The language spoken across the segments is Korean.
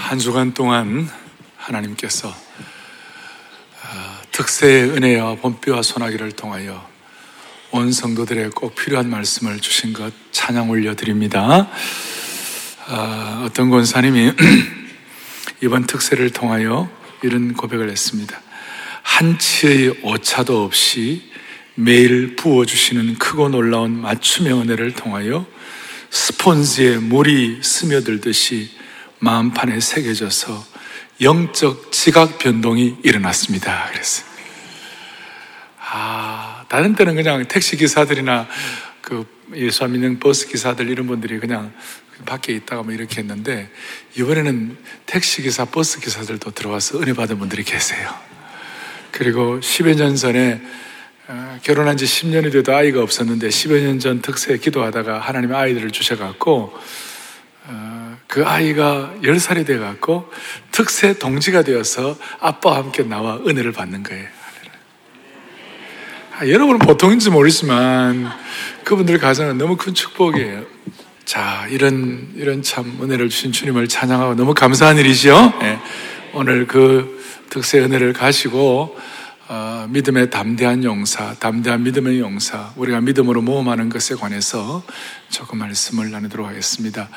한 주간 동안 하나님께서 아, 특세의 은혜와 본뼈와 소나기를 통하여 온 성도들의 꼭 필요한 말씀을 주신 것 찬양 올려드립니다. 아, 어떤 권사님이 이번 특세를 통하여 이런 고백을 했습니다. 한치의 오차도 없이 매일 부어주시는 크고 놀라운 맞춤의 은혜를 통하여 스폰지에 물이 스며들듯이 마음판에 새겨져서 영적 지각 변동이 일어났습니다. 그랬어요. 아, 다른 때는 그냥 택시 기사들이나 그 예수 믿는 버스 기사들 이런 분들이 그냥 밖에 있다가 뭐 이렇게 했는데 이번에는 택시 기사, 버스 기사들도 들어와서 은혜 받은 분들이 계세요. 그리고 10여 년 전에 어, 결혼한 지 10년이 돼도 아이가 없었는데 10여 년 전 특세 기도하다가 하나님 아이들을 주셔갖고 어, 그 아이가 10살이 돼갖고 특세 동지가 되어서 아빠와 함께 나와 은혜를 받는 거예요. 아, 여러분은 보통인지 모르지만 그분들 가정은 너무 큰 축복이에요. 자, 이런, 이런 참 은혜를 주신 주님을 찬양하고 너무 감사한 일이죠. 네. 오늘 그 특세 은혜를 가시고 어, 믿음의 담대한 용사, 담대한 믿음의 용사, 우리가 믿음으로 모험하는 것에 관해서 조금 말씀을 나누도록 하겠습니다.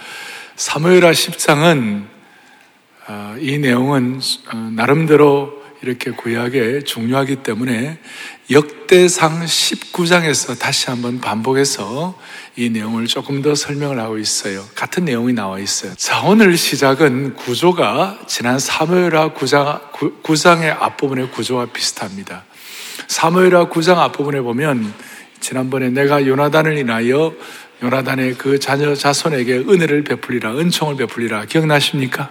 사무엘하 10장은 어, 이 내용은 어, 나름대로 이렇게 구약에 중요하기 때문에 역대상 19장에서 다시 한번 반복해서 이 내용을 조금 더 설명을 하고 있어요. 같은 내용이 나와 있어요. 자, 오늘 시작은 구조가 지난 사무엘하 9장, 9장의 앞부분의 구조와 비슷합니다. 사무엘하 9장 앞부분에 보면 지난번에 내가 요나단을 인하여 요나단의 그 자녀 자손에게 은혜를 베풀리라, 은총을 베풀리라. 기억나십니까?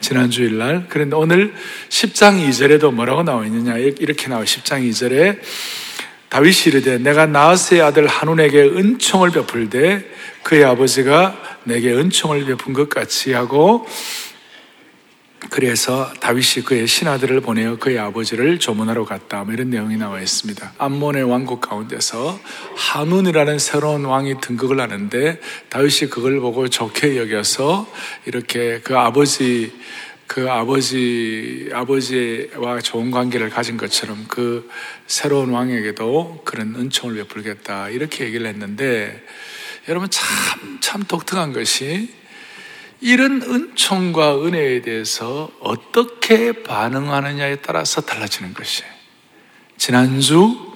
지난 주일날. 그런데 오늘 10장 2절에도 뭐라고 나와 있느냐. 이렇게 나와 10장 2절에 다윗이 이르되 내가 나하스의 아들 한운에게 은총을 베풀되 그의 아버지가 내게 은총을 베푼 것 같이 하고 그래서 다윗이 그의 신하들을 보내어 그의 아버지를 조문하러 갔다. 뭐 이런 내용이 나와 있습니다. 암몬의 왕국 가운데서 한운이라는 새로운 왕이 등극을 하는데 다윗이 그걸 보고 좋게 여겨서 이렇게 그 아버지 그 아버지, 아버지와 좋은 관계를 가진 것처럼 그 새로운 왕에게도 그런 은총을 베풀겠다. 이렇게 얘기를 했는데, 여러분 참, 참 독특한 것이 이런 은총과 은혜에 대해서 어떻게 반응하느냐에 따라서 달라지는 것이에요. 지난주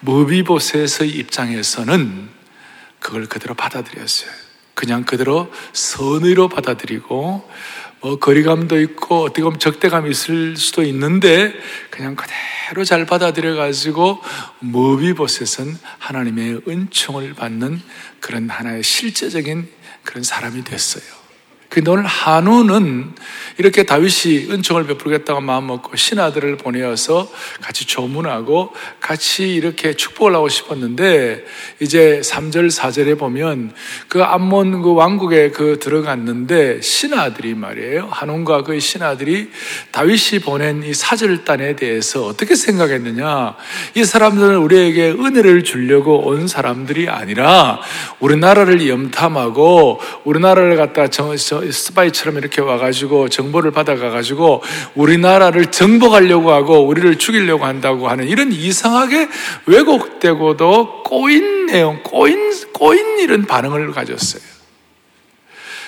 무비보셋의 입장에서는 그걸 그대로 받아들였어요. 그냥 그대로 선의로 받아들이고 뭐 거리감도 있고 어떻게 보면 적대감이 있을 수도 있는데 그냥 그대로 잘 받아들여 가지고 무비보셋은 하나님의 은총을 받는 그런 하나의 실제적인 그런 사람이 됐어요. 근데 오늘 한우는 이렇게 다윗이 은총을 베풀겠다고 마음먹고 신하들을 보내어서 같이 조문하고 같이 이렇게 축복을 하고 싶었는데 이제 3절 4절에 보면 그 암몬 그 왕국에 그 들어갔는데 신하들이 말이에요. 한운과 그 신하들이 다윗이 보낸 이 사절단에 대해서 어떻게 생각했느냐? 이 사람들은 우리에게 은혜를 주려고 온 사람들이 아니라 우리나라를 염탐하고 우리나라를 갖다 정, 스파이처럼 이렇게 와가지고 정보를 받아가가지고 우리나라를 정복하려고 하고 우리를 죽이려고 한다고 하는 이런 이상하게 왜곡되고도 꼬인 내용, 꼬인, 꼬인 이런 반응을 가졌어요.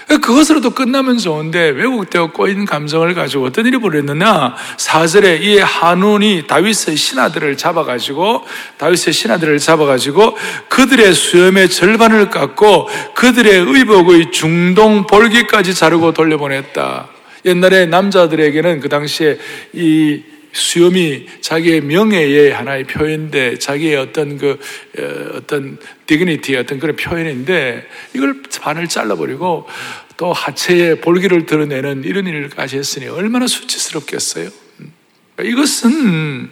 그것으로도 끝나면 좋은데 왜곡되어 꼬인 감정을 가지고 어떤 일이 벌어졌느냐? 사절에 이 한운이 다윗의 신하들을 잡아가지고 다윗의 신하들을 잡아가지고 그들의 수염의 절반을 깎고 그들의 의복의 중동 볼기까지 자르고 돌려보냈다. 옛날에 남자들에게는 그 당시에 이 수염이 자기의 명예의 하나의 표현인데 자기의 어떤 그 어, 어떤 디그니티의 어떤 그런 표현인데 이걸 반을 잘라버리고 또 하체에 볼기를 드러내는 이런 일까지 했으니 얼마나 수치스럽겠어요. 이것은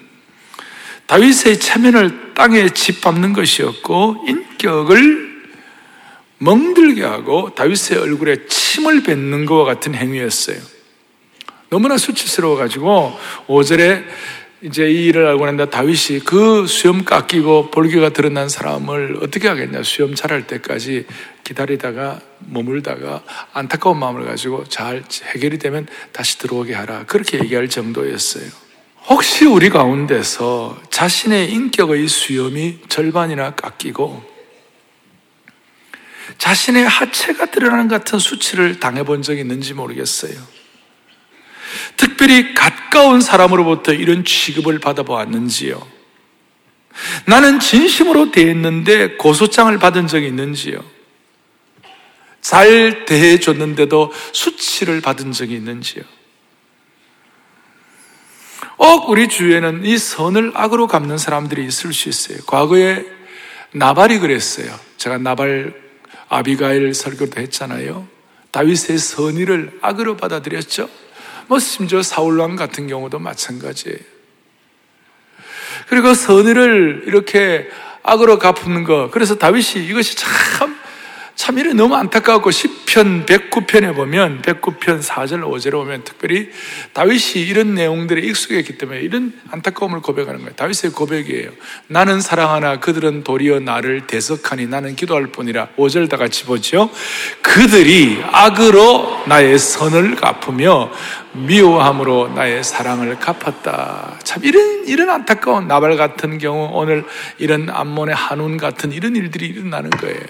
다윗의 체면을 땅에 짓밟는 것이었고 인격을 멍들게 하고 다윗의 얼굴에 침을 뱉는 것과 같은 행위였어요. 너무나 수치스러워 가지고 5절에 이제 이 일을 알고 난다 다윗이 그 수염 깎이고 볼기가 드러난 사람을 어떻게 하겠냐 수염 자랄 때까지 기다리다가 머물다가 안타까운 마음을 가지고 잘 해결이 되면 다시 들어오게 하라 그렇게 얘기할 정도였어요. 혹시 우리 가운데서 자신의 인격의 수염이 절반이나 깎이고 자신의 하체가 드러나는 같은 수치를 당해본 적이 있는지 모르겠어요. 특별히 가까운 사람으로부터 이런 취급을 받아보았는지요? 나는 진심으로 대했는데 고소장을 받은 적이 있는지요? 잘 대해줬는데도 수치를 받은 적이 있는지요? 꼭 우리 주위에는 이 선을 악으로 갚는 사람들이 있을 수 있어요. 과거에 나발이 그랬어요. 제가 나발 아비가일 설교도 했잖아요. 다윗의 선의를 악으로 받아들였죠. 뭐 심지어 사울왕 같은 경우도 마찬가지예요. 그리고 선의를 이렇게 악으로 갚는 거. 그래서 다윗이 이것이 참, 참 이래 너무 안타까웠고 10편 109편에 보면 109편 4절 5절에 보면 특별히 다윗이 이런 내용들에 익숙했기 때문에 이런 안타까움을 고백하는 거예요. 다윗의 고백이에요. 나는 사랑하나 그들은 도리어 나를 대석하니 나는 기도할 뿐이라 5절 다 같이 보죠. 그들이 악으로 나의 선을 갚으며 미워함으로 나의 사랑을 갚았다. 참 이런 이런 안타까운 나발 같은 경우 오늘 이런 암몬의 한운 같은 이런 일들이 일어나는 거예요.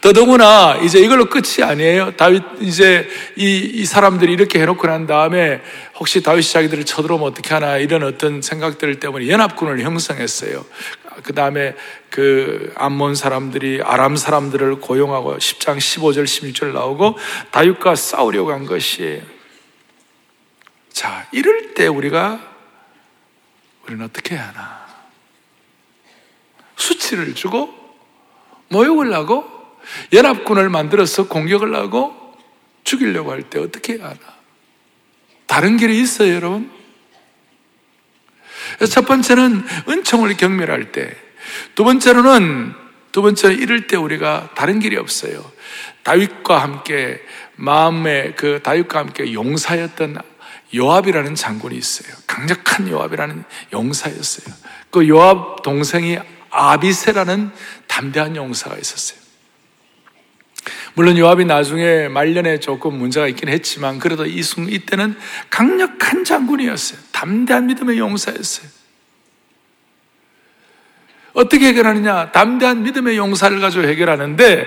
더더구나 이제 이걸로 끝이 아니에요. 다윗 이제 이, 이 사람들이 이렇게 해놓고 난 다음에 혹시 다윗이 자기들을 쳐들어오면 어떻게 하나 이런 어떤 생각들 때문에 연합군을 형성했어요. 그 다음에 그 암몬 사람들이 아람 사람들을 고용하고 10장 15절 16절 나오고 다윗과 싸우려고 한 것이에요. 자, 이럴 때 우리가 우리는 어떻게 해야 하나? 수치를 주고 모욕을 하고 연합군을 만들어서 공격을 하고 죽이려고 할 때 어떻게 해야 하나? 다른 길이 있어요, 여러분? 첫 번째는 은총을 경멸할 때, 두 번째로는 두 번째는 이럴 때 우리가 다른 길이 없어요. 다윗과 함께 마음에 그 다윗과 함께 용사였던 요압이라는 장군이 있어요. 강력한 요압이라는 용사였어요. 그 요압 동생이 아비세라는 담대한 용사가 있었어요. 물론 요압이 나중에 말년에 조금 문제가 있긴 했지만 그래도 이 순, 이때는 강력한 장군이었어요. 담대한 믿음의 용사였어요. 어떻게 해결하느냐? 담대한 믿음의 용사를 가지고 해결하는데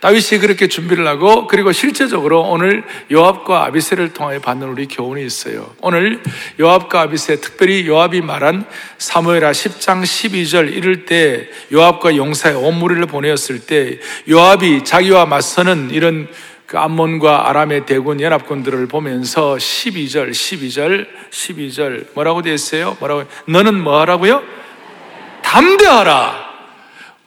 다윗이 그렇게 준비를 하고 그리고 실제적으로 오늘 요압과 아비세를 통하여 받는 우리 교훈이 있어요. 오늘 요압과 아비세 특별히 요압이 말한 사무엘하 10장 12절 이럴 때 요압과 용사의 온 무리를 보내었을 때 요압이 자기와 맞서는 이런 그 암몬과 아람의 대군 연합군들을 보면서 12절 12절 12절 뭐라고 되어 있어요? 뭐라고 너는 뭐 하라고요? 담대하라.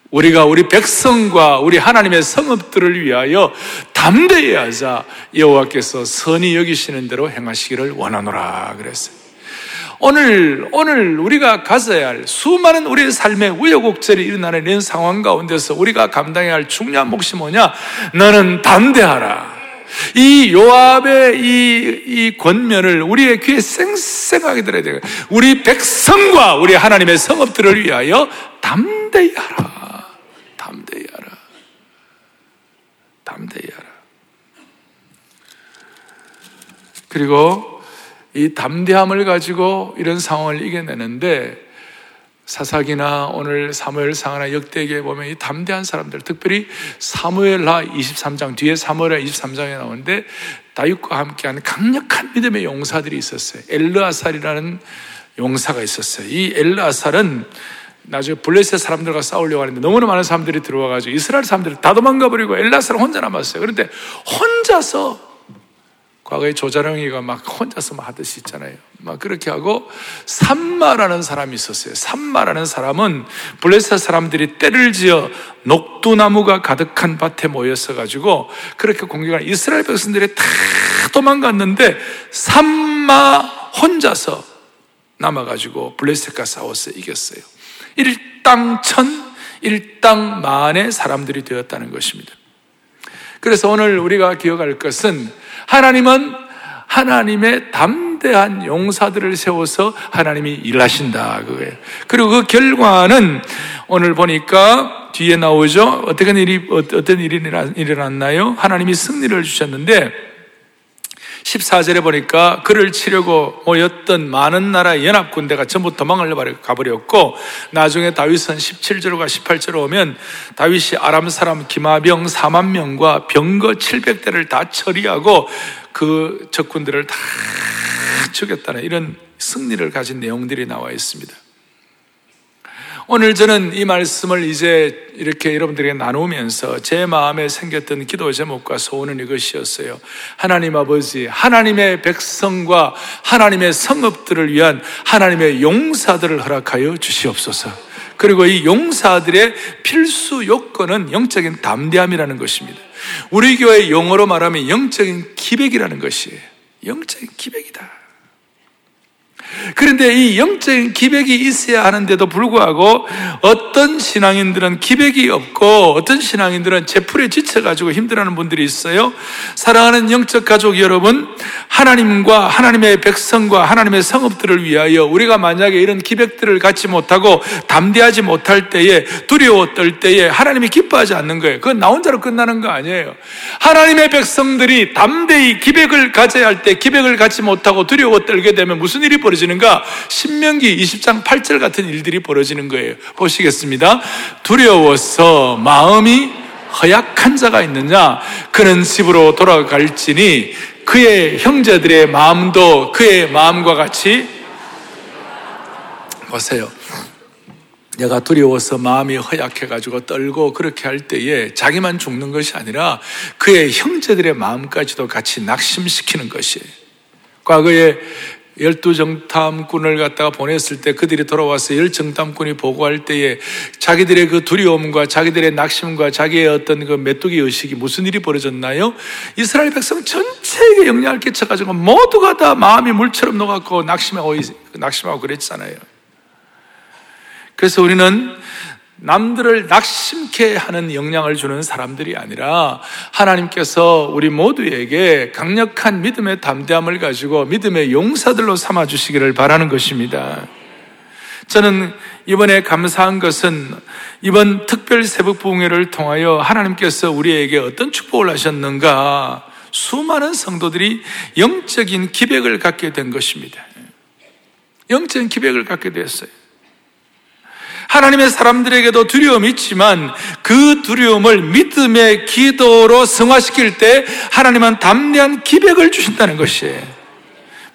우리가 우리 백성과 우리 하나님의 성읍들을 위하여 담대히 하자 여호와께서 선히 여기시는 대로 행하시기를 원하노라 그랬어요. 오늘 오늘 우리가 가져야 할 수많은 우리의 삶의 우여곡절이 일어나는 이런 상황 가운데서 우리가 감당해야 할 중요한 몫이 뭐냐? 너는 담대하라. 이 요압의 이, 이 권면을 우리의 귀에 쌩쌩하게 들어야 돼요. 우리 백성과 우리 하나님의 성읍들을 위하여 담대히 하라. 담대히 하라. 담대히 하라. 그리고 이 담대함을 가지고 이런 상황을 이겨내는데 사사기나 오늘 사무엘상하나 역대기에 보면 이 담대한 사람들, 특별히 사무엘하 23장 뒤에 사무엘하 23장에 나오는데 다윗과 함께하는 강력한 믿음의 용사들이 있었어요. 엘르아살이라는 용사가 있었어요. 이 엘르아살은 나중에 블레셋 사람들과 싸우려고 하는데 너무나 많은 사람들이 들어와가지고 이스라엘 사람들을 다 도망가 버리고 엘라사는 혼자 남았어요. 그런데 혼자서 과거에 조자룡이가 막 혼자서 막 하듯이 있잖아요. 막 그렇게 하고 삼마라는 사람이 있었어요. 삼마라는 사람은 블레셋 사람들이 때를 지어 녹두나무가 가득한 밭에 모였어 가지고 그렇게 공격하는 이스라엘 백성들이 다 도망갔는데 삼마 혼자서 남아 가지고 블레셋과 싸워서 이겼어요. 일당 천, 일당 만의 사람들이 되었다는 것입니다. 그래서 오늘 우리가 기억할 것은 하나님은 하나님의 담대 담대한 용사들을 세워서 하나님이 일하신다 그거예요. 그리고 그 결과는 오늘 보니까 뒤에 나오죠. 어떻게 일이 어떤 일이 일어났나요? 하나님이 승리를 주셨는데 14절에 보니까 그를 치려고 모였던 많은 나라의 연합 군대가 전부 도망을 가버렸고 나중에 다윗은 17절과 18절에 오면 다윗이 아람 사람 기마병 4만 명과 병거 700대를 다 처리하고 그 적군들을 다 죽였다는 이런 승리를 가진 내용들이 나와 있습니다. 오늘 저는 이 말씀을 이제 이렇게 여러분들에게 나누면서 제 마음에 생겼던 기도 제목과 소원은 이것이었어요. 하나님 아버지, 하나님의 백성과 하나님의 성읍들을 위한 하나님의 용사들을 허락하여 주시옵소서. 그리고 이 용사들의 필수 요건은 영적인 담대함이라는 것입니다. 우리 교회 용어로 말하면 영적인 기백이라는 것이에요. 영적인 기백이다. 그런데 이 영적인 기백이 있어야 하는데도 불구하고 어떤 신앙인들은 기백이 없고 어떤 신앙인들은 제풀에 지쳐가지고 힘들어하는 분들이 있어요. 사랑하는 영적 가족 여러분, 하나님과 하나님의 백성과 하나님의 성읍들을 위하여 우리가 만약에 이런 기백들을 갖지 못하고 담대하지 못할 때에 두려워 떨 때에 하나님이 기뻐하지 않는 거예요. 그건 나 혼자로 끝나는 거 아니에요. 하나님의 백성들이 담대히 기백을 가져야 할 때 기백을 갖지 못하고 두려워 떨게 되면 무슨 일이 벌어지 벌어지는가? 신명기 20장 8절 같은 일들이 벌어지는 거예요. 보시겠습니다. 두려워서 마음이 허약한 자가 있느냐? 그는 집으로 돌아갈지니 그의 형제들의 마음도 그의 마음과 같이 보세요. 내가 두려워서 마음이 허약해가지고 떨고 그렇게 할 때에 자기만 죽는 것이 아니라 그의 형제들의 마음까지도 같이 낙심시키는 것이에요. 과거에 열두 정탐꾼을 갖다가 보냈을 때 그들이 돌아와서 열 정탐꾼이 보고할 때에 자기들의 그 두려움과 자기들의 낙심과 자기의 어떤 그 메뚜기 의식이 무슨 일이 벌어졌나요? 이스라엘 백성 전체에게 영향을 끼쳐가지고 모두가 다 마음이 물처럼 녹았고 낙심하고, 낙심하고 그랬잖아요. 그래서 우리는 남들을 낙심케 하는 영향을 주는 사람들이 아니라 하나님께서 우리 모두에게 강력한 믿음의 담대함을 가지고 믿음의 용사들로 삼아 주시기를 바라는 것입니다. 저는 이번에 감사한 것은 이번 특별 새벽 부흥회를 통하여 하나님께서 우리에게 어떤 축복을 하셨는가 수많은 성도들이 영적인 기백을 갖게 된 것입니다. 영적인 기백을 갖게 되었어요. 하나님의 사람들에게도 두려움이 있지만 그 두려움을 믿음의 기도로 승화시킬 때 하나님은 담대한 기백을 주신다는 것이에요.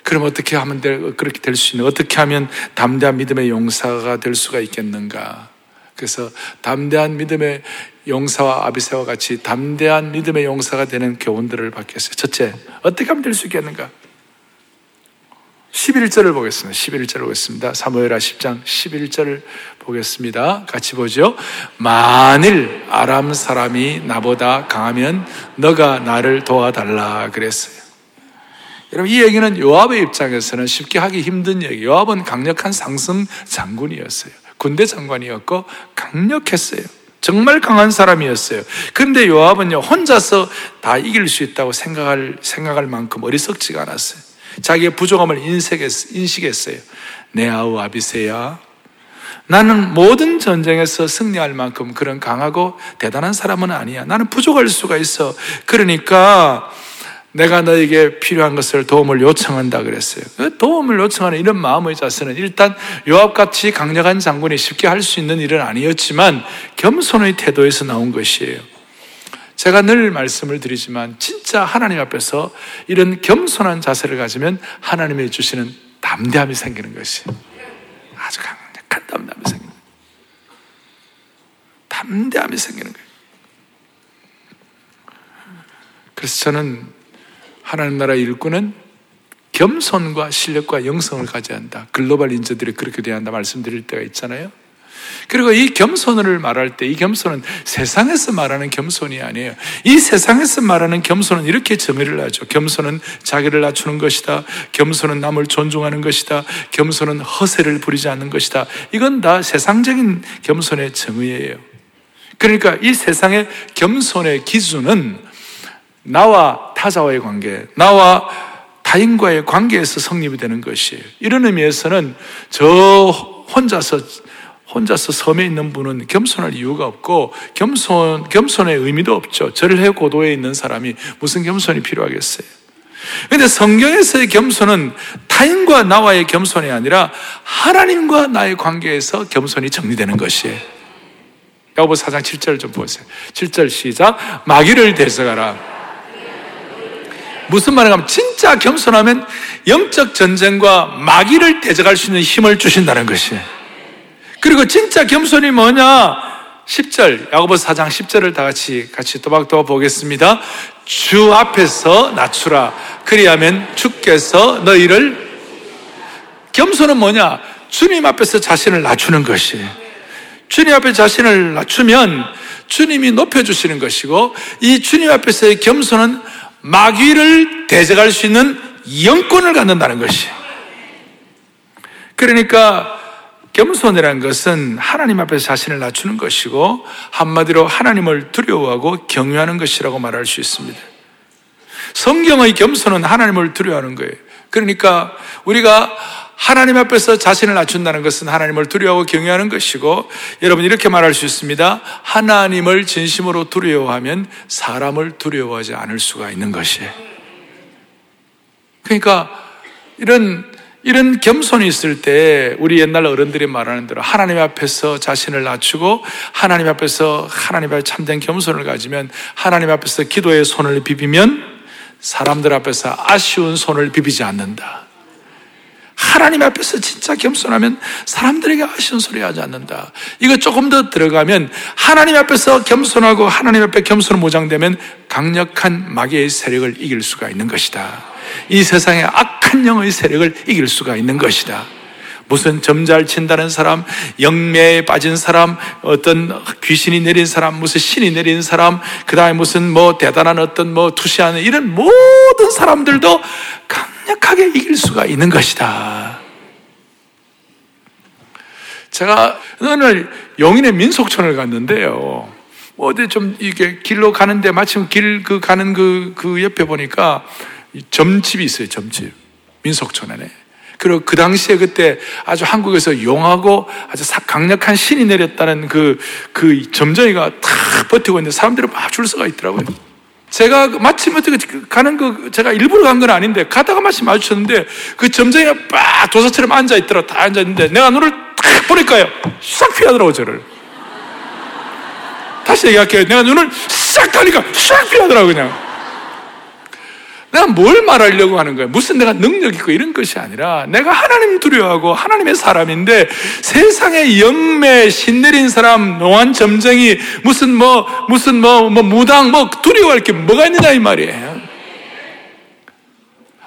그럼 어떻게 하면 될, 그렇게 될 수 있는, 어떻게 하면 담대한 믿음의 용사가 될 수가 있겠는가? 그래서 담대한 믿음의 용사와 아비세와 같이 담대한 믿음의 용사가 되는 교훈들을 받겠어요. 첫째, 어떻게 하면 될 수 있겠는가? 11절을 보겠습니다. 11절을 보겠습니다. 사무엘하 10장 11절을 보겠습니다. 같이 보죠. 만일 아람 사람이 나보다 강하면 너가 나를 도와달라 그랬어요. 여러분 이 얘기는 요압의 입장에서는 쉽게 하기 힘든 얘기. 요압은 강력한 상승 장군이었어요. 군대 장관이었고 강력했어요. 정말 강한 사람이었어요. 그런데 요압은요 혼자서 다 이길 수 있다고 생각할 생각할 만큼 어리석지가 않았어요. 자기의 부족함을 인식했어요. 내 아우 아비세야. 나는 모든 전쟁에서 승리할 만큼 그런 강하고 대단한 사람은 아니야. 나는 부족할 수가 있어. 그러니까 내가 너에게 필요한 것을 도움을 요청한다 그랬어요. 그 도움을 요청하는 이런 마음의 자세는 일단 요압같이 강력한 장군이 쉽게 할 수 있는 일은 아니었지만 겸손의 태도에서 나온 것이에요. 제가 늘 말씀을 드리지만 진짜 하나님 앞에서 이런 겸손한 자세를 가지면 하나님이 주시는 담대함이 생기는 것이 아주 강력한 담대함이 생기는 거예요. 담대함이 생기는 거예요. 그래서 저는 하나님 나라 일꾼은 겸손과 실력과 영성을 가져야 한다. 글로벌 인재들이 그렇게 돼야 한다 말씀드릴 때가 있잖아요. 그리고 이 겸손을 말할 때 이 겸손은 세상에서 말하는 겸손이 아니에요. 이 세상에서 말하는 겸손은 이렇게 정의를 하죠. 겸손은 자기를 낮추는 것이다. 겸손은 남을 존중하는 것이다. 겸손은 허세를 부리지 않는 것이다. 이건 다 세상적인 겸손의 정의예요. 그러니까 이 세상의 겸손의 기준은 나와 타자와의 관계, 나와 타인과의 관계에서 성립이 되는 것이에요. 이런 의미에서는 저 혼자서 혼자서 섬에 있는 분은 겸손할 이유가 없고 겸손 겸손의 의미도 없죠. 절해 고도에 있는 사람이 무슨 겸손이 필요하겠어요? 근데 성경에서의 겸손은 타인과 나와의 겸손이 아니라 하나님과 나의 관계에서 겸손이 정리되는 것이에요. 야고보 4장 7절 좀 보세요. 7절 시작. 마귀를 대적하라. 무슨 말인가 하면 진짜 겸손하면 영적 전쟁과 마귀를 대적할 수 있는 힘을 주신다는 것이에요. 그리고 진짜 겸손이 뭐냐? 10절, 야고보 4장 10절을 다 같이 같이 또박또박 보겠습니다. 주 앞에서 낮추라. 그리하면 주께서 너희를 겸손은 뭐냐? 주님 앞에서 자신을 낮추는 것이에요. 주님 앞에 자신을 낮추면 주님이 높여주시는 것이고 이 주님 앞에서의 겸손은 마귀를 대적할 수 있는 영권을 갖는다는 것이에요. 그러니까 겸손이라는 것은 하나님 앞에서 자신을 낮추는 것이고 한마디로 하나님을 두려워하고 경외하는 것이라고 말할 수 있습니다. 성경의 겸손은 하나님을 두려워하는 거예요. 그러니까 우리가 하나님 앞에서 자신을 낮춘다는 것은 하나님을 두려워하고 경외하는 것이고 여러분 이렇게 말할 수 있습니다. 하나님을 진심으로 두려워하면 사람을 두려워하지 않을 수가 있는 것이에요. 그러니까 이런 이런 겸손이 있을 때 우리 옛날 어른들이 말하는 대로 하나님 앞에서 자신을 낮추고 하나님 앞에서 하나님 앞에 참된 겸손을 가지면 하나님 앞에서 기도의 손을 비비면 사람들 앞에서 아쉬운 손을 비비지 않는다. 하나님 앞에서 진짜 겸손하면 사람들에게 아쉬운 소리 하지 않는다. 이거 조금 더 들어가면 하나님 앞에서 겸손하고 하나님 앞에 겸손을 모장되면 강력한 마귀의 세력을 이길 수가 있는 것이다. 이 세상의 악 한 영의 세력을 이길 수가 있는 것이다. 무슨 점잘 친다는 사람, 영매에 빠진 사람, 어떤 귀신이 내린 사람, 무슨 신이 내린 사람, 그 다음에 무슨 뭐 대단한 어떤 뭐 투시하는 이런 모든 사람들도 강력하게 이길 수가 있는 것이다. 제가 오늘 용인의 민속촌을 갔는데요. 어디 좀 이게 길로 가는데 마침 길 그 가는 그, 그 옆에 보니까 점집이 있어요, 점집. 민속촌에. 그리고 그 당시에 그때 아주 한국에서 용하고 아주 강력한 신이 내렸다는 그, 그 점쟁이가 탁 버티고 있는데 사람들이 막 줄 서가 있더라고요. 제가 마침 어떻게 가는 그, 제가 일부러 간 건 아닌데 가다가 마침 마주쳤는데 그 점쟁이가 빡 도사처럼 앉아 있더라. 다 앉아 있는데 내가 눈을 탁 보니까요. 싹 피하더라고, 저를. 다시 얘기할게요. 내가 눈을 싹 가니까 싹 피하더라고, 그냥. 내가 뭘 말하려고 하는 거야? 무슨 내가 능력 있고 이런 것이 아니라 내가 하나님 두려워하고 하나님의 사람인데 세상에 영매 신내린 사람 노안 점쟁이 무슨 뭐 무슨 뭐, 뭐 무당 뭐 두려워할 게 뭐가 있느냐 이 말이에요.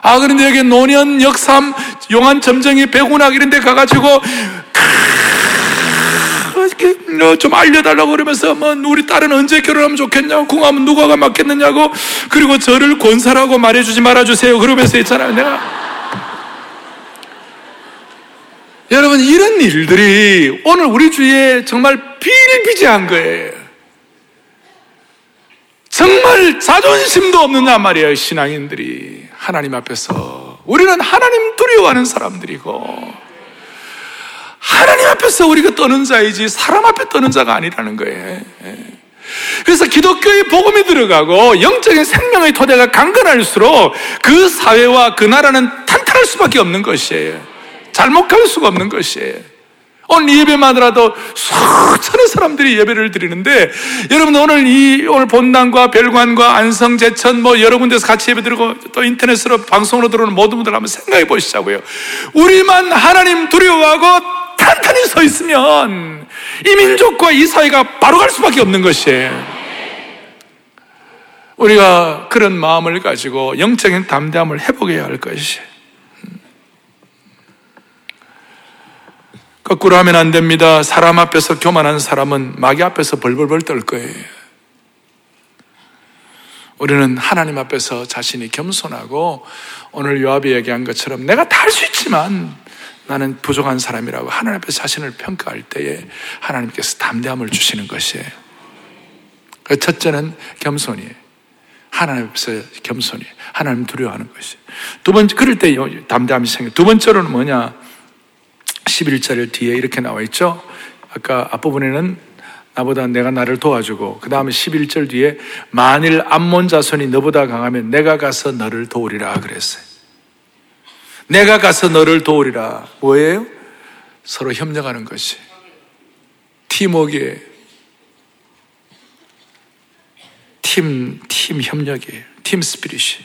아 그런데 여기 노년 역삼 용한 점쟁이 백운학 이런 데 가가지고 좀 알려달라고 그러면서 뭐 우리 딸은 언제 결혼하면 좋겠냐고 궁하면 누가가 맞겠느냐고 그리고 저를 권사라고 말해주지 말아주세요. 그러면서 있잖아요 내가. 여러분 이런 일들이 오늘 우리 주위에 정말 비일비재한 거예요. 정말 자존심도 없느냐 말이에요 신앙인들이. 하나님 앞에서. 우리는 하나님 두려워하는 사람들이고 하나님 앞에서 우리가 떠는 자이지 사람 앞에 떠는 자가 아니라는 거예요. 예. 그래서 기독교의 복음이 들어가고 영적인 생명의 토대가 강건할수록 그 사회와 그 나라는 탄탄할 수밖에 없는 것이에요. 잘못 갈 수가 없는 것이에요. 오늘 예배만으로도 수천의 사람들이 예배를 드리는데 여러분 오늘 이 오늘 본당과 별관과 안성 제천 뭐 여러 군데서 같이 예배 드리고 또 인터넷으로 방송으로 들어오는 모든 분들 한번 생각해 보시자고요. 우리만 하나님 두려워하고 탄탄히 서 있으면 이 민족과 이 사회가 바로 갈 수밖에 없는 것이에요. 우리가 그런 마음을 가지고 영적인 담대함을 회복해야 할 것이. 거꾸로 하면 안 됩니다. 사람 앞에서 교만한 사람은 마귀 앞에서 벌벌벌 떨 거예요. 우리는 하나님 앞에서 자신이 겸손하고 오늘 요압이 얘기한 것처럼 내가 다 할 수 있지만 나는 부족한 사람이라고 하나님 앞에 자신을 평가할 때에 하나님께서 담대함을 주시는 것이에요. 그 첫째는 겸손이에요. 하나님 앞에서 겸손히 하나님 두려워하는 것이. 두 번째 그럴 때 담대함이 생겨. 두 번째로는 뭐냐? 11절 뒤에 이렇게 나와 있죠. 아까 앞부분에는 나보다 내가 나를 도와주고 그 다음에 11절 뒤에 만일 암몬 자손이 너보다 강하면 내가 가서 너를 도우리라 그랬어요. 내가 가서 너를 도우리라. 뭐예요? 서로 협력하는 것이. 팀워크에 팀, 팀 협력이에요. 팀 스피릿이.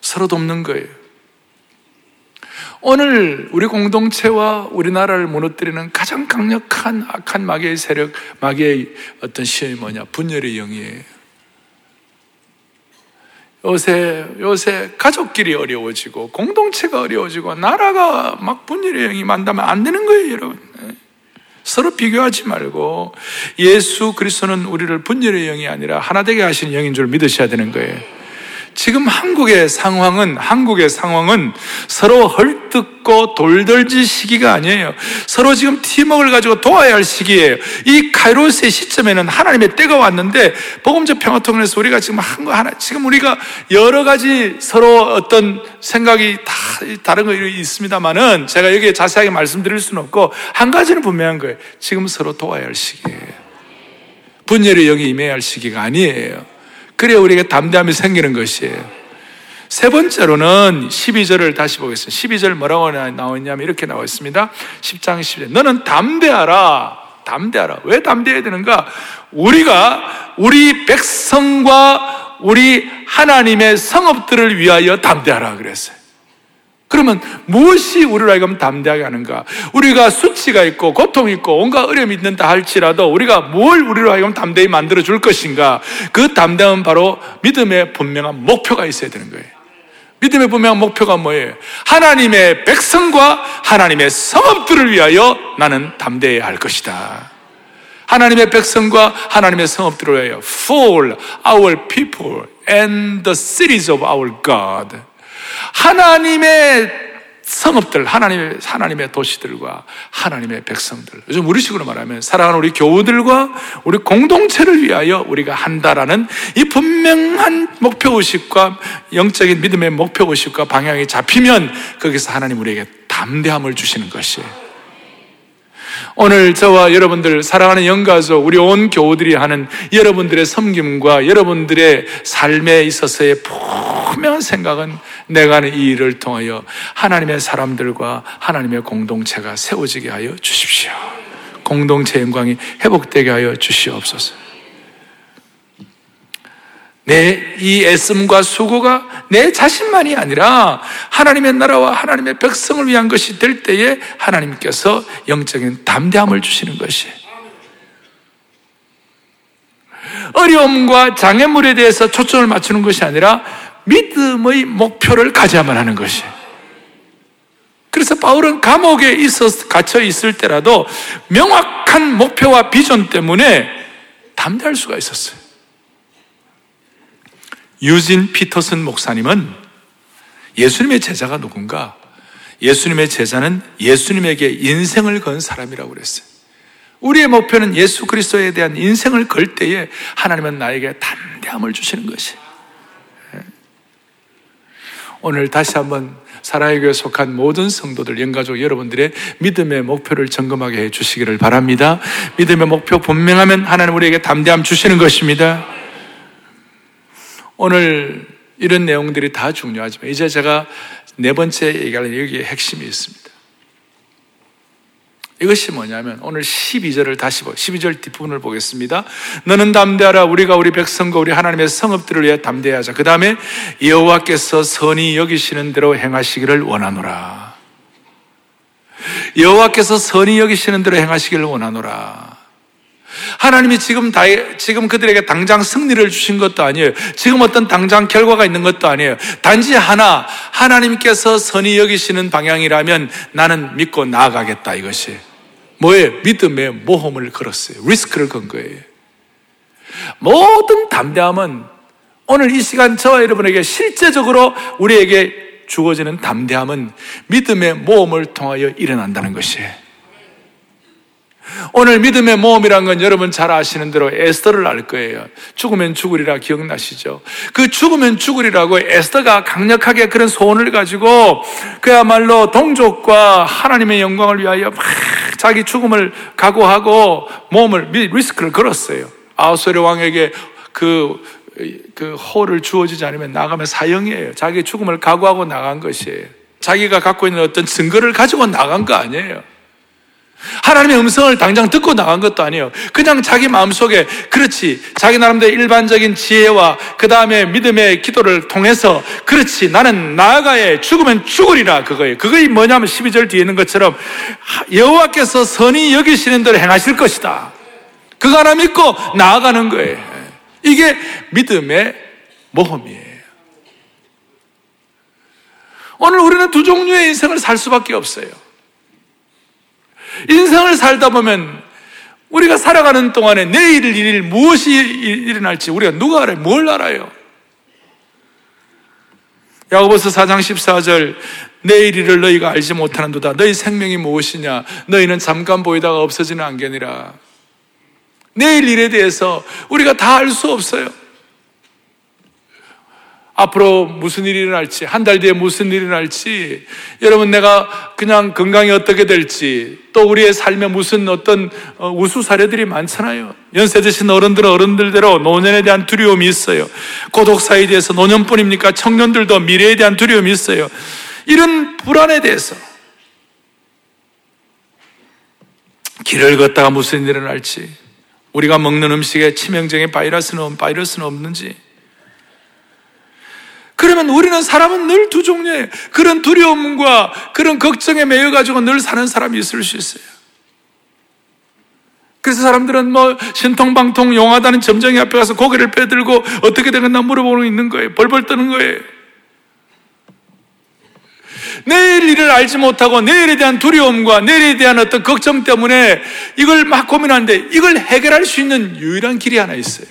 서로 돕는 거예요. 오늘 우리 공동체와 우리나라를 무너뜨리는 가장 강력한 악한 마귀의 세력, 마귀의 어떤 시험이 뭐냐? 분열의 영이에요. 요새, 요새 가족끼리 어려워지고, 공동체가 어려워지고, 나라가 막 분열의 영이 만다면 안 되는 거예요, 여러분. 서로 비교하지 말고, 예수 그리스도는 우리를 분열의 영이 아니라 하나 되게 하시는 영인 줄 믿으셔야 되는 거예요. 지금 한국의 상황은 한국의 상황은 서로 헐 뜯고 돌돌질 시기가 아니에요. 서로 지금 팀워크를 가지고 도와야 할 시기예요. 이 카이로스의 시점에는 하나님의 때가 왔는데 복음적 평화통일에서 우리가 지금 한 거 하나 지금 우리가 여러 가지 서로 어떤 생각이 다 다른 거 있습니다만은 제가 여기에 자세하게 말씀드릴 수는 없고 한 가지는 분명한 거예요. 지금 서로 도와야 할 시기예요. 분열의 영이 임해야 할 시기가 아니에요. 그래야 우리에게 담대함이 생기는 것이에요. 세 번째로는 12절을 다시 보겠습니다. 12절 뭐라고 나왔냐면 이렇게 나와 있습니다. 10장 10절. 너는 담대하라. 담대하라. 왜 담대해야 되는가? 우리가 우리 백성과 우리 하나님의 성업들을 위하여 담대하라 그랬어요. 그러면 무엇이 우리를 하여금 담대하게 하는가? 우리가 수치가 있고 고통이 있고 온갖 어려움이 있는다 할지라도 우리가 뭘 우리를 하여금 담대히 만들어 줄 것인가? 그 담대함은 바로 믿음의 분명한 목표가 있어야 되는 거예요. 믿음의 분명한 목표가 뭐예요? 하나님의 백성과 하나님의 성업들을 위하여 나는 담대해야 할 것이다. 하나님의 백성과 하나님의 성업들을 위하여 for our people and the cities of our God. 하나님의 성읍들, 하나님의, 하나님의 도시들과 하나님의 백성들. 요즘 우리식으로 말하면 사랑하는 우리 교우들과 우리 공동체를 위하여 우리가 한다라는 이 분명한 목표의식과 영적인 믿음의 목표의식과 방향이 잡히면 거기서 하나님 우리에게 담대함을 주시는 것이에요. 오늘 저와 여러분들 사랑하는 영가족 우리 온 교우들이 하는 여러분들의 섬김과 여러분들의 삶에 있어서의 분명한 생각은 내가 하는 이 일을 통하여 하나님의 사람들과 하나님의 공동체가 세워지게 하여 주십시오. 공동체 영광이 회복되게 하여 주시옵소서. 내 이 애씀과 수고가 내 자신만이 아니라 하나님의 나라와 하나님의 백성을 위한 것이 될 때에 하나님께서 영적인 담대함을 주시는 것이 어려움과 장애물에 대해서 초점을 맞추는 것이 아니라 믿음의 목표를 가져야만 하는 것이 그래서 바울은 감옥에 있어 갇혀 있을 때라도 명확한 목표와 비전 때문에 담대할 수가 있었어요. 유진 피터슨 목사님은 예수님의 제자가 누군가? 예수님의 제자는 예수님에게 인생을 건 사람이라고 그랬어요. 우리의 목표는 예수 그리스도에 대한 인생을 걸 때에 하나님은 나에게 담대함을 주시는 것이. 예. 오늘 다시 한번 사랑의 교회 속한 모든 성도들, 영가족 여러분들의 믿음의 목표를 점검하게 해 주시기를 바랍니다. 믿음의 목표 분명하면 하나님 우리에게 담대함 주시는 것입니다. 오늘 이런 내용들이 다 중요하지만 이제 제가 네 번째 얘기하는 여기에 핵심이 있습니다. 이것이 뭐냐면 오늘 12절을 다시 보 12절 뒷부분을 보겠습니다. 너는 담대하라 우리가 우리 백성과 우리 하나님의 성읍들을 위해 담대하자. 그 다음에 여호와께서 선이 여기시는 대로 행하시기를 원하노라. 여호와께서 선이 여기시는 대로 행하시기를 원하노라. 하나님이 지금 다, 지금 그들에게 당장 승리를 주신 것도 아니에요. 지금 어떤 당장 결과가 있는 것도 아니에요. 단지 하나, 하나님께서 선이 여기시는 방향이라면 나는 믿고 나아가겠다 이것이. 뭐예요? 믿음의 모험을 걸었어요. 리스크를 건 거예요. 모든 담대함은 오늘 이 시간 저와 여러분에게 실제적으로 우리에게 주어지는 담대함은 믿음의 모험을 통하여 일어난다는 것이에요. 오늘 믿음의 모험이란 건 여러분 잘 아시는 대로 에스더를 알 거예요. 죽으면 죽으리라 기억나시죠? 그 죽으면 죽으리라고 에스더가 강력하게 그런 소원을 가지고 그야말로 동족과 하나님의 영광을 위하여 막 자기 죽음을 각오하고 몸을 리스크를 걸었어요. 아우스레 왕에게 그, 그 호를 주어지지 않으면 나가면 사형이에요. 자기 죽음을 각오하고 나간 것이에요. 자기가 갖고 있는 어떤 증거를 가지고 나간 거 아니에요. 하나님의 음성을 당장 듣고 나간 것도 아니에요. 그냥 자기 마음속에 그렇지 자기 나름대로 일반적인 지혜와 그 다음에 믿음의 기도를 통해서 그렇지 나는 나아가야 죽으면 죽으리라 그거예요. 그거이 뭐냐면 12절 뒤에 있는 것처럼 여호와께서 선이 여기시는 대로 행하실 것이다. 그거 하나 믿고 나아가는 거예요. 이게 믿음의 모험이에요. 오늘 우리는 두 종류의 인생을 살 수밖에 없어요. 인생을 살다 보면 우리가 살아가는 동안에 내일 일 무엇이 일어날지 우리가 누가 알아요? 뭘 알아요? 야고보서 4장 14절 내일 일을 너희가 알지 못하는도다 너희 생명이 무엇이냐 너희는 잠깐 보이다가 없어지는 안개니라 내일 일에 대해서 우리가 다 알 수 없어요 앞으로 무슨 일이 일어날지, 한 달 뒤에 무슨 일이 일어날지, 여러분 내가 그냥 건강이 어떻게 될지, 또 우리의 삶에 무슨 어떤 어, 우수 사례들이 많잖아요. 연세 드신 어른들은 어른들대로 노년에 대한 두려움이 있어요. 고독 사에 대해서 노년뿐입니까? 청년들도 미래에 대한 두려움이 있어요. 이런 불안에 대해서 길을 걷다가 무슨 일이 일어날지, 우리가 먹는 음식에 치명적인 바이러스는, 바이러스는 없는지, 그러면 우리는 사람은 늘 두 종류의 그런 두려움과 그런 걱정에 매여가지고 늘 사는 사람이 있을 수 있어요. 그래서 사람들은 뭐 신통방통 용하다는 점쟁이 앞에 가서 고개를 빼들고 어떻게 되겠나 물어보는 있는 거예요. 벌벌 떠는 거예요. 내일 일을 알지 못하고 내일에 대한 두려움과 내일에 대한 어떤 걱정 때문에 이걸 막 고민하는데 이걸 해결할 수 있는 유일한 길이 하나 있어요.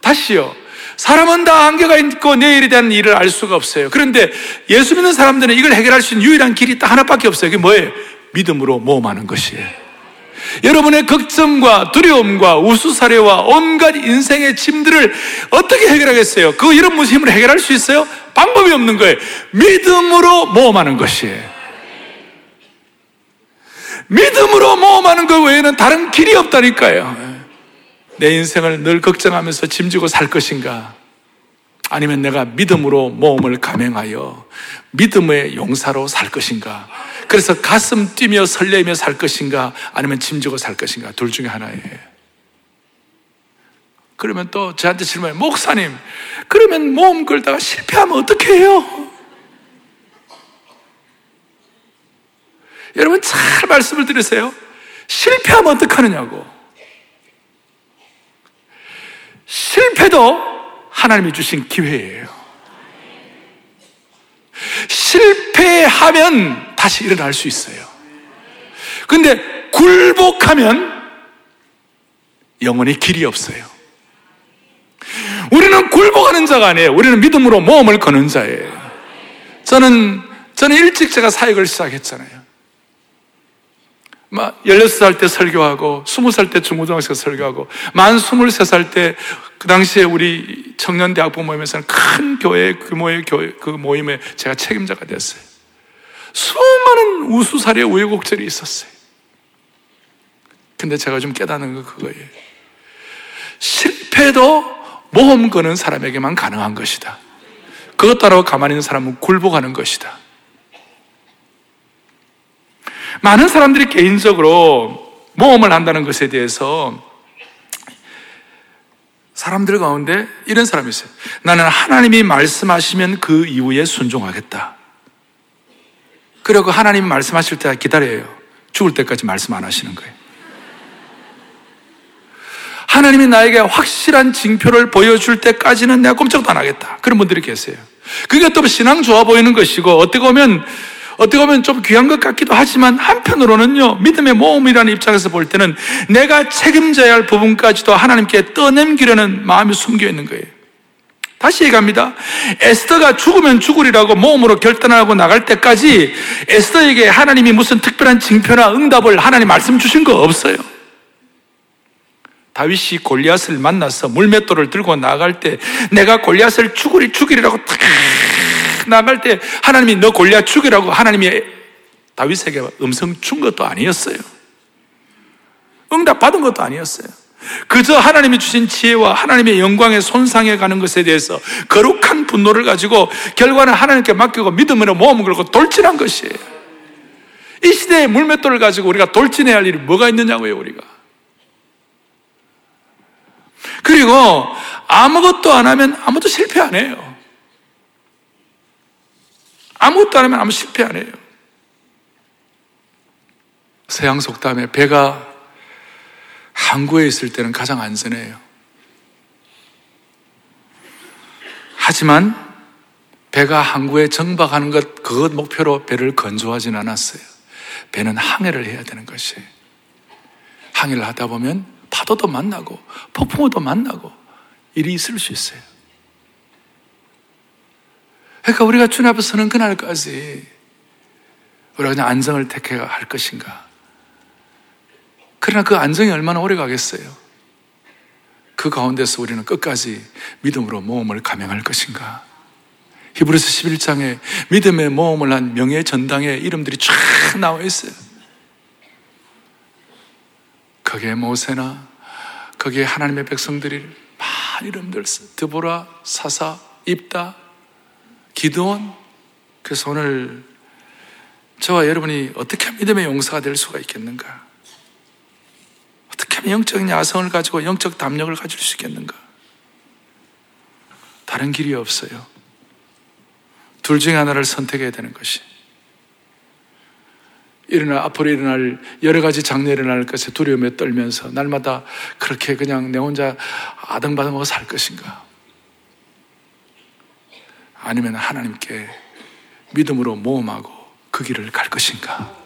다시요. 사람은 다 한계가 있고 내일에 대한 일을 알 수가 없어요. 그런데 예수 믿는 사람들은 이걸 해결할 수 있는 유일한 길이 딱 하나밖에 없어요. 그게 뭐예요? 믿음으로 모험하는 것이에요. 여러분의 걱정과 두려움과 우수사례와 온갖 인생의 짐들을 어떻게 해결하겠어요? 그 이런 무슨 힘으로 해결할 수 있어요? 방법이 없는 거예요. 믿음으로 모험하는 것이에요. 믿음으로 모험하는 것 외에는 다른 길이 없다니까요. 내 인생을 늘 걱정하면서 짐지고 살 것인가? 아니면 내가 믿음으로 모험을 감행하여 믿음의 용사로 살 것인가? 그래서 가슴 뛰며 설레며 살 것인가? 아니면 짐지고 살 것인가? 둘 중에 하나예요. 그러면 또 저한테 질문해, 목사님, 그러면 모험 걸다가 실패하면 어떻게 해요? 여러분 잘 말씀을 들으세요. 실패하면 어떡하느냐고. 실패도 하나님이 주신 기회예요. 실패하면 다시 일어날 수 있어요. 근데 굴복하면 영원히 길이 없어요. 우리는 굴복하는 자가 아니에요. 우리는 믿음으로 모험을 거는 자예요. 저는, 저는 일찍 제가 사역을 시작했잖아요. 막 16살 때 설교하고 20살 때 중고등학생 설교하고 만 23살 때 그 당시에 우리 청년대 학부 모임에서는 큰 교회 규모의 교회 그 모임에 제가 책임자가 됐어요. 수많은 우수사례 우여곡절이 있었어요. 근데 제가 좀 깨닫는 건 그거예요. 실패도 모험 거는 사람에게만 가능한 것이다. 그것 따라 가만히 있는 사람은 굴복하는 것이다. 많은 사람들이 개인적으로 모험을 한다는 것에 대해서 사람들 가운데 이런 사람이 있어요. 나는 하나님이 말씀하시면 그 이후에 순종하겠다. 그리고 하나님이 말씀하실 때 기다려요. 죽을 때까지 말씀 안 하시는 거예요. 하나님이 나에게 확실한 징표를 보여줄 때까지는 내가 꼼짝도 안 하겠다. 그런 분들이 계세요. 그게 또 신앙 좋아 보이는 것이고, 어떻게 보면 어떻게 보면 좀 귀한 것 같기도 하지만 한편으로는요, 믿음의 모험이라는 입장에서 볼 때는 내가 책임져야 할 부분까지도 하나님께 떠넘기려는 마음이 숨겨 있는 거예요. 다시 얘기합니다. 에스더가 죽으면 죽으리라고 모험으로 결단하고 나갈 때까지 에스더에게 하나님이 무슨 특별한 징표나 응답을 하나님 말씀 주신 거 없어요. 다윗이 골리앗을 만나서 물맷돌을 들고 나갈 때 내가 골리앗을 죽으리 죽이리라고 탁 나갈 때 하나님이 너 골리앗 죽이라고 하나님이 다윗에게 음성 준 것도 아니었어요. 응답 받은 것도 아니었어요. 그저 하나님이 주신 지혜와 하나님의 영광에 손상해 가는 것에 대해서 거룩한 분노를 가지고 결과는 하나님께 맡기고 믿음으로 모험을 걸고 돌진한 것이에요. 이 시대의 물맷돌을 가지고 우리가 돌진해야 할 일이 뭐가 있느냐고요, 우리가. 그리고 아무것도 안 하면 아무도 실패 안 해요. 아무것도 안 하면 아무 실패 안 해요. 서양 속담에 배가 항구에 있을 때는 가장 안전해요. 하지만 배가 항구에 정박하는 것, 그것 목표로 배를 건조하진 않았어요. 배는 항해를 해야 되는 것이에요. 항해를 하다 보면 파도도 만나고 폭풍우도 만나고 일이 있을 수 있어요. 그러니까 우리가 주님 앞에 서는 그날까지 우리가 그냥 안정을 택해야 할 것인가? 그러나 그 안정이 얼마나 오래 가겠어요? 그 가운데서 우리는 끝까지 믿음으로 모험을 감행할 것인가? 히브리서 11장에 믿음의 모험을 한 명예 전당의 이름들이 쫙 나와 있어요. 거기에 모세나 거기에 하나님의 백성들이 많은 이름들 드보라, 사사, 입다, 기도원. 그래서 오늘 저와 여러분이 어떻게 믿음의 용사가 될 수가 있겠는가? 어떻게 하면 영적인 야성을 가지고 영적 담력을 가질 수 있겠는가? 다른 길이 없어요. 둘 중에 하나를 선택해야 되는 것이. 일어나, 앞으로 일어날 여러 가지 장례 일어날 것에 두려움에 떨면서 날마다 그렇게 그냥 내 혼자 아등바등하고 살 것인가? 아니면 하나님께 믿음으로 모험하고 그 길을 갈 것인가?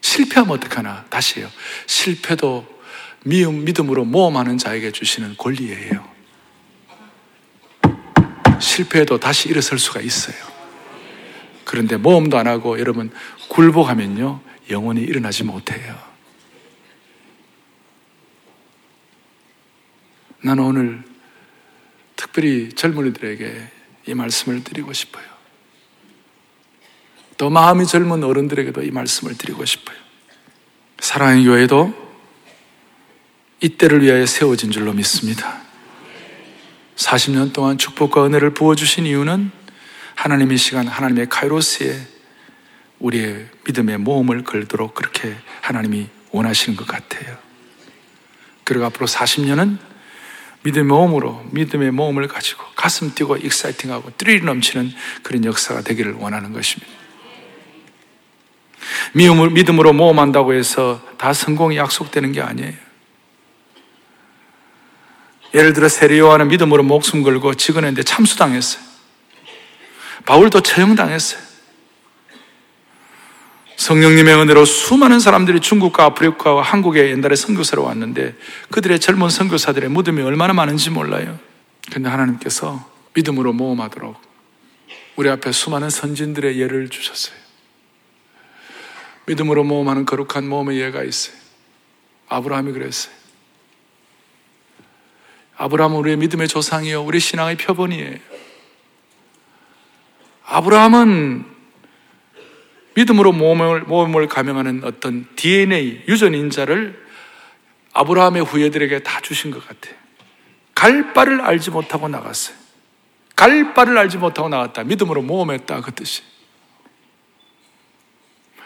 실패하면 어떡하나? 다시 해요. 실패도 미움, 믿음으로 모험하는 자에게 주시는 권리예요. 실패해도 다시 일어설 수가 있어요. 그런데 모험도 안 하고 여러분 굴복하면요, 영원히 일어나지 못해요. 나는 오늘 특별히 젊은이들에게 이 말씀을 드리고 싶어요. 또 마음이 젊은 어른들에게도 이 말씀을 드리고 싶어요. 사랑의 교회도 이때를 위하여 세워진 줄로 믿습니다. 40년 동안 축복과 은혜를 부어주신 이유는 하나님의 시간, 하나님의 카이로스에 우리의 믿음의 모험을 걸도록 그렇게 하나님이 원하시는 것 같아요. 그리고 앞으로 40년은 믿음의 모험으로 믿음의 모험을 가지고 가슴 뛰고 익사이팅하고 뚜리 넘치는 그런 역사가 되기를 원하는 것입니다. 믿음으로 모험한다고 해서 다 성공이 약속되는 게 아니에요. 예를 들어 세리요하는 믿음으로 목숨 걸고 찍어냈는데 참수당했어요. 바울도 처형당했어요. 성령님의 은혜로 수많은 사람들이 중국과 아프리카와 한국에 옛날에 선교사로 왔는데 그들의 젊은 선교사들의 무덤이 얼마나 많은지 몰라요. 근데 하나님께서 믿음으로 모험하도록 우리 앞에 수많은 선진들의 예를 주셨어요. 믿음으로 모험하는 거룩한 모험의 예가 있어요. 아브라함이 그랬어요. 아브라함은 우리의 믿음의 조상이요. 우리 신앙의 표본이에요. 아브라함은 믿음으로 모험을, 모험을 감행하는 어떤 DNA, 유전인자를 아브라함의 후예들에게 다 주신 것 같아요. 갈 바를 알지 못하고 나갔어요. 갈 바를 알지 못하고 나갔다. 믿음으로 모험했다. 그 뜻이.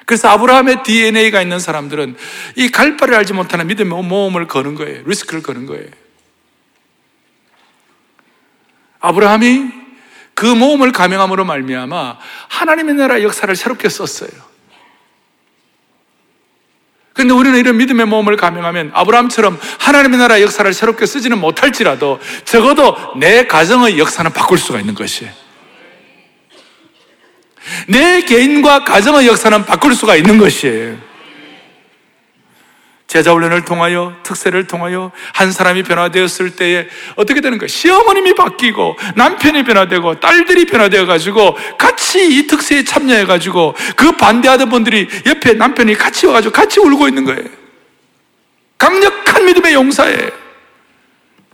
그래서 아브라함의 DNA가 있는 사람들은 이 갈 바를 알지 못하는 믿음의 모험을 거는 거예요. 리스크를 거는 거예요. 아브라함이 그 모험을 감행함으로 말미암아 하나님의 나라 역사를 새롭게 썼어요. 그런데 우리는 이런 믿음의 모험을 감행하면 아브라함처럼 하나님의 나라 역사를 새롭게 쓰지는 못할지라도 적어도 내 가정의 역사는 바꿀 수가 있는 것이에요. 내 개인과 가정의 역사는 바꿀 수가 있는 것이에요. 제자 훈련을 통하여 특세를 통하여 한 사람이 변화되었을 때에 어떻게 되는 거예요? 시어머님이 바뀌고 남편이 변화되고 딸들이 변화되어 가지고 같이 이 특세에 참여해 가지고 그 반대하던 분들이 옆에 남편이 같이 와 가지고 같이 울고 있는 거예요. 강력한 믿음의 용사에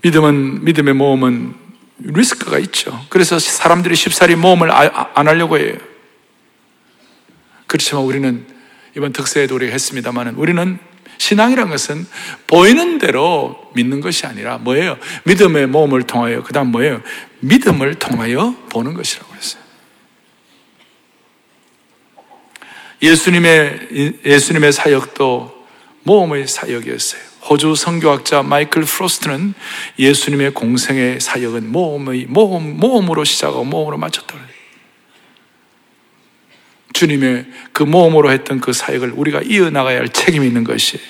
믿음은 믿음의 모험은 리스크가 있죠. 그래서 사람들이 쉽사리 모험을 아, 아, 안 하려고 해요. 그렇지만 우리는 이번 특세에도 우리가 했습니다만 우리는 신앙이란 것은 보이는 대로 믿는 것이 아니라 뭐예요? 믿음의 모험을 통하여, 그 다음 뭐예요? 믿음을 통하여 보는 것이라고 했어요. 예수님의, 예수님의 사역도 모험의 사역이었어요. 호주 선교학자 마이클 프로스트는 예수님의 공생애 사역은 모험의, 모험, 모험으로 시작하고 모험으로 마쳤다고 해요. 주님의 그 모험으로 했던 그 사역을 우리가 이어나가야 할 책임이 있는 것이에요.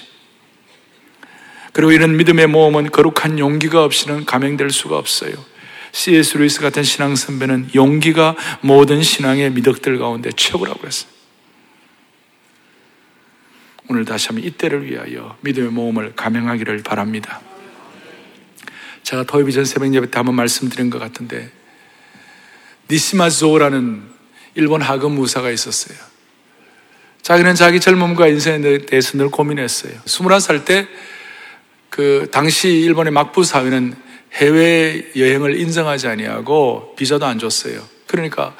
그리고 이런 믿음의 모험은 거룩한 용기가 없이는 감행될 수가 없어요. C.S. 루이스 같은 신앙 선배는 용기가 모든 신앙의 미덕들 가운데 최고라고 했어요. 오늘 다시 한번 이때를 위하여 믿음의 모험을 감행하기를 바랍니다. 제가 토요비 전 새벽 예배 때 한번 말씀드린 것 같은데 니시마조라는 일본 하급 무사가 있었어요. 자기는 자기 젊음과 인생에 대해서 늘 고민했어요. 21살 때 그 당시 일본의 막부 사회는 해외 여행을 인정하지 아니하고 비자도 안 줬어요. 그러니까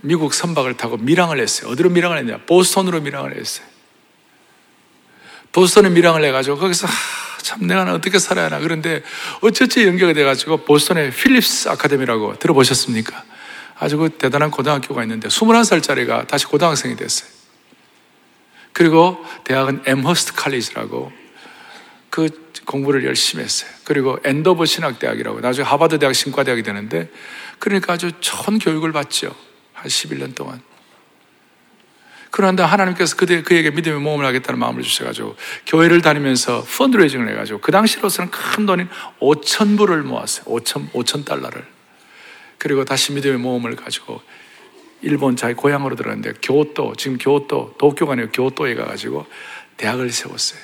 미국 선박을 타고 밀항을 했어요. 어디로 밀항을 했냐? 보스턴으로 밀항을 했어요. 보스턴에 밀항을 해가지고 거기서 하, 참 내가 어떻게 살아야 하나 그런데 어쩌지 연결이 돼가지고 보스턴의 필립스 아카데미라고 들어보셨습니까? 아주 그 대단한 고등학교가 있는데 21살짜리가 다시 고등학생이 됐어요. 그리고 대학은 엠허스트 칼리지라고 그 공부를 열심히 했어요. 그리고 앤도버 신학대학이라고 나중에 하버드 대학 신과대학이 되는데 그러니까 아주 좋은 교육을 받죠. 한 11년 동안. 그런데 하나님께서 그대, 그에게 믿음의 모험을 하겠다는 마음을 주셔가지고 교회를 다니면서 펀드레이징을 해가지고 그 당시로서는 큰 돈인 5천 불을 모았어요. 5천, 5천 달러를. 그리고 다시 믿음의 모험을 가지고 일본 자기 고향으로 들어갔는데 교토, 지금 교토, 도쿄가 아니고 교토에 가가지고 대학을 세웠어요.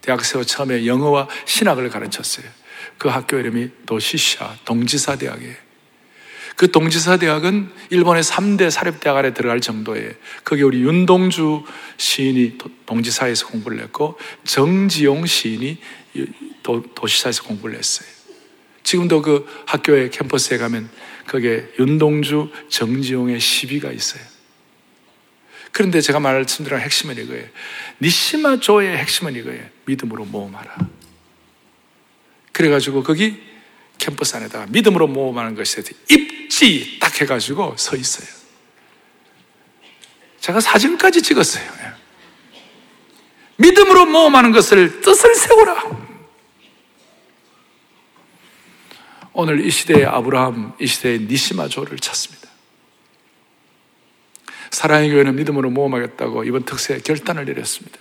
대학 세워 처음에 영어와 신학을 가르쳤어요. 그 학교 이름이 도시샤 동지사 대학이에요. 그 동지사 대학은 일본의 3대 사립대학 안에 들어갈 정도에 거기 우리 윤동주 시인이 동지사에서 공부를 했고 정지용 시인이 도, 도시사에서 공부를 했어요. 지금도 그 학교의 캠퍼스에 가면 거기에 윤동주, 정지용의 시비가 있어요. 그런데 제가 말씀드린 핵심은 이거예요. 니시마 조의 핵심은 이거예요. 믿음으로 모험하라. 그래가지고 거기 캠퍼스 안에다가 믿음으로 모험하는 것에 입지 딱 해가지고 서 있어요. 제가 사진까지 찍었어요. 예. 믿음으로 모험하는 것을 뜻을 세우라. 오늘 이 시대의 아브라함, 이 시대의 니시마조를 찾습니다. 사랑의 교회는 믿음으로 모험하겠다고 이번 특세에 결단을 내렸습니다.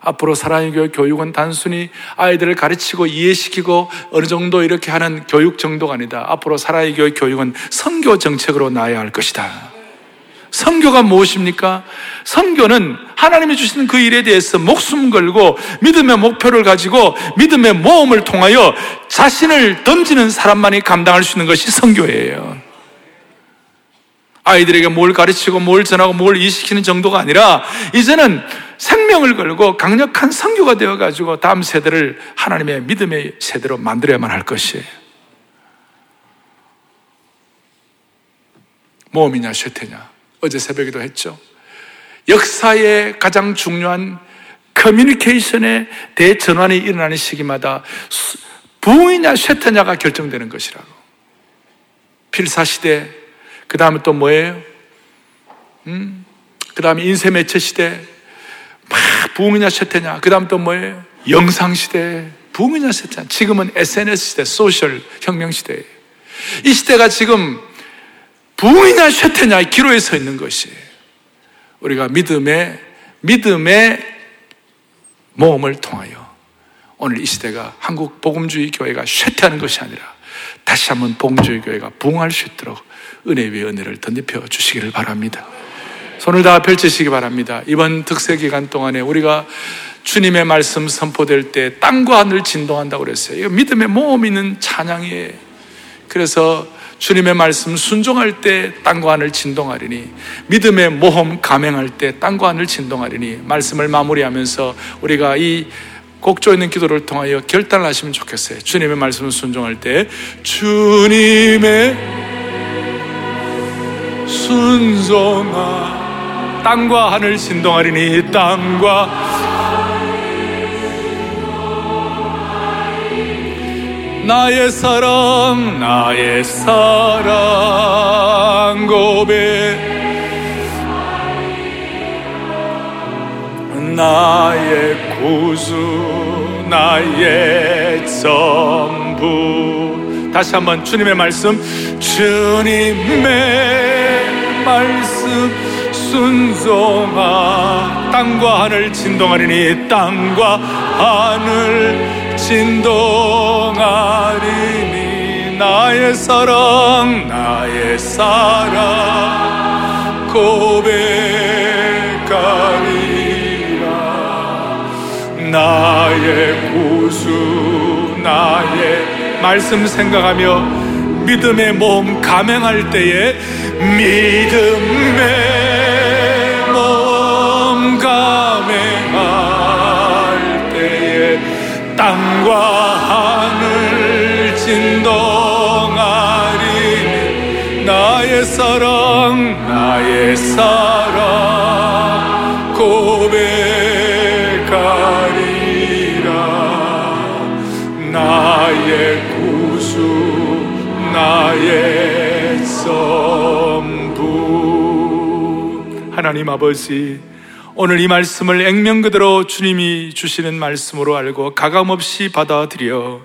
앞으로 사랑의 교회 교육은 단순히 아이들을 가르치고 이해시키고 어느 정도 이렇게 하는 교육 정도가 아니다. 앞으로 사랑의 교회 교육은 선교 정책으로 나야 할 것이다. 선교가 무엇입니까? 선교는 하나님이 주시는 그 일에 대해서 목숨 걸고 믿음의 목표를 가지고 믿음의 모험을 통하여 자신을 던지는 사람만이 감당할 수 있는 것이 선교예요. 아이들에게 뭘 가르치고 뭘 전하고 뭘 이식시키는 정도가 아니라 이제는 생명을 걸고 강력한 선교가 되어 가지고 다음 세대를 하나님의 믿음의 세대로 만들어야만 할 것이에요. 모험이냐 쇠퇴냐 어제 새벽에도 했죠. 역사의 가장 중요한 커뮤니케이션의 대전환이 일어나는 시기마다 부이냐 쇠퇴냐가 결정되는 것이라고. 필사시대, 그 다음에 또 뭐예요? 음? 그 다음에 인쇄매체 시대, 막 부흥이냐 쇠퇴냐. 그 다음 또 뭐예요? 영상시대, 부흥이냐 쇠퇴냐. 지금은 SNS 시대, 소셜 혁명 시대. 이 시대가 지금 부이냐 쇠퇴냐 기로에 서 있는 것이 우리가 믿음의 믿음의 모험을 통하여 오늘 이 시대가 한국 복음주의 교회가 쇠퇴하는 것이 아니라 다시 한번 복음주의 교회가 부흥할 수 있도록 은혜 위에 은혜를 덧입혀 주시기를 바랍니다. 손을 다 펼치시기 바랍니다. 이번 특세 기간 동안에 우리가 주님의 말씀 선포될 때 땅과 하늘 진동한다고 그랬어요. 이거 믿음의 모험 있는 찬양이에요. 그래서 주님의 말씀 순종할 때 땅과 하늘 진동하리니 믿음의 모험 감행할 때 땅과 하늘 진동하리니 말씀을 마무리하면서 우리가 이 곡조 있는 기도를 통하여 결단을 하시면 좋겠어요. 주님의 말씀을 순종할 때 주님의 순종아 땅과 하늘 진동하리니 땅과 나의 사랑 나의 사랑 고백. 나의 구주 나의 전부. 다시 한번 주님의 말씀 주님의 말씀 순종아 땅과 하늘 진동하리니 땅과 하늘 진동하리니 사랑 나의 사랑 고백하리라. 나의 구주 나의 말씀 생각하며 믿음의 몸 감행할 때에 믿음의 몸 감행할 때에 땅과 하늘 진동 사랑 나의 사랑 고백하리라. 나의 구주 나의 전부 하나님 아버지 오늘 이 말씀을 액면 그대로 주님이 주시는 말씀으로 알고 가감없이 받아들여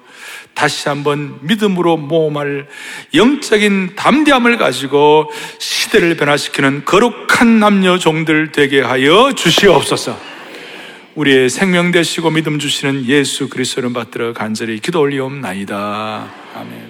다시 한번 믿음으로 모험할 영적인 담대함을 가지고 시대를 변화시키는 거룩한 남녀 종들 되게 하여 주시옵소서. 우리의 생명 되시고 믿음 주시는 예수 그리스도를 받들어 간절히 기도 올리옵나이다. 아멘.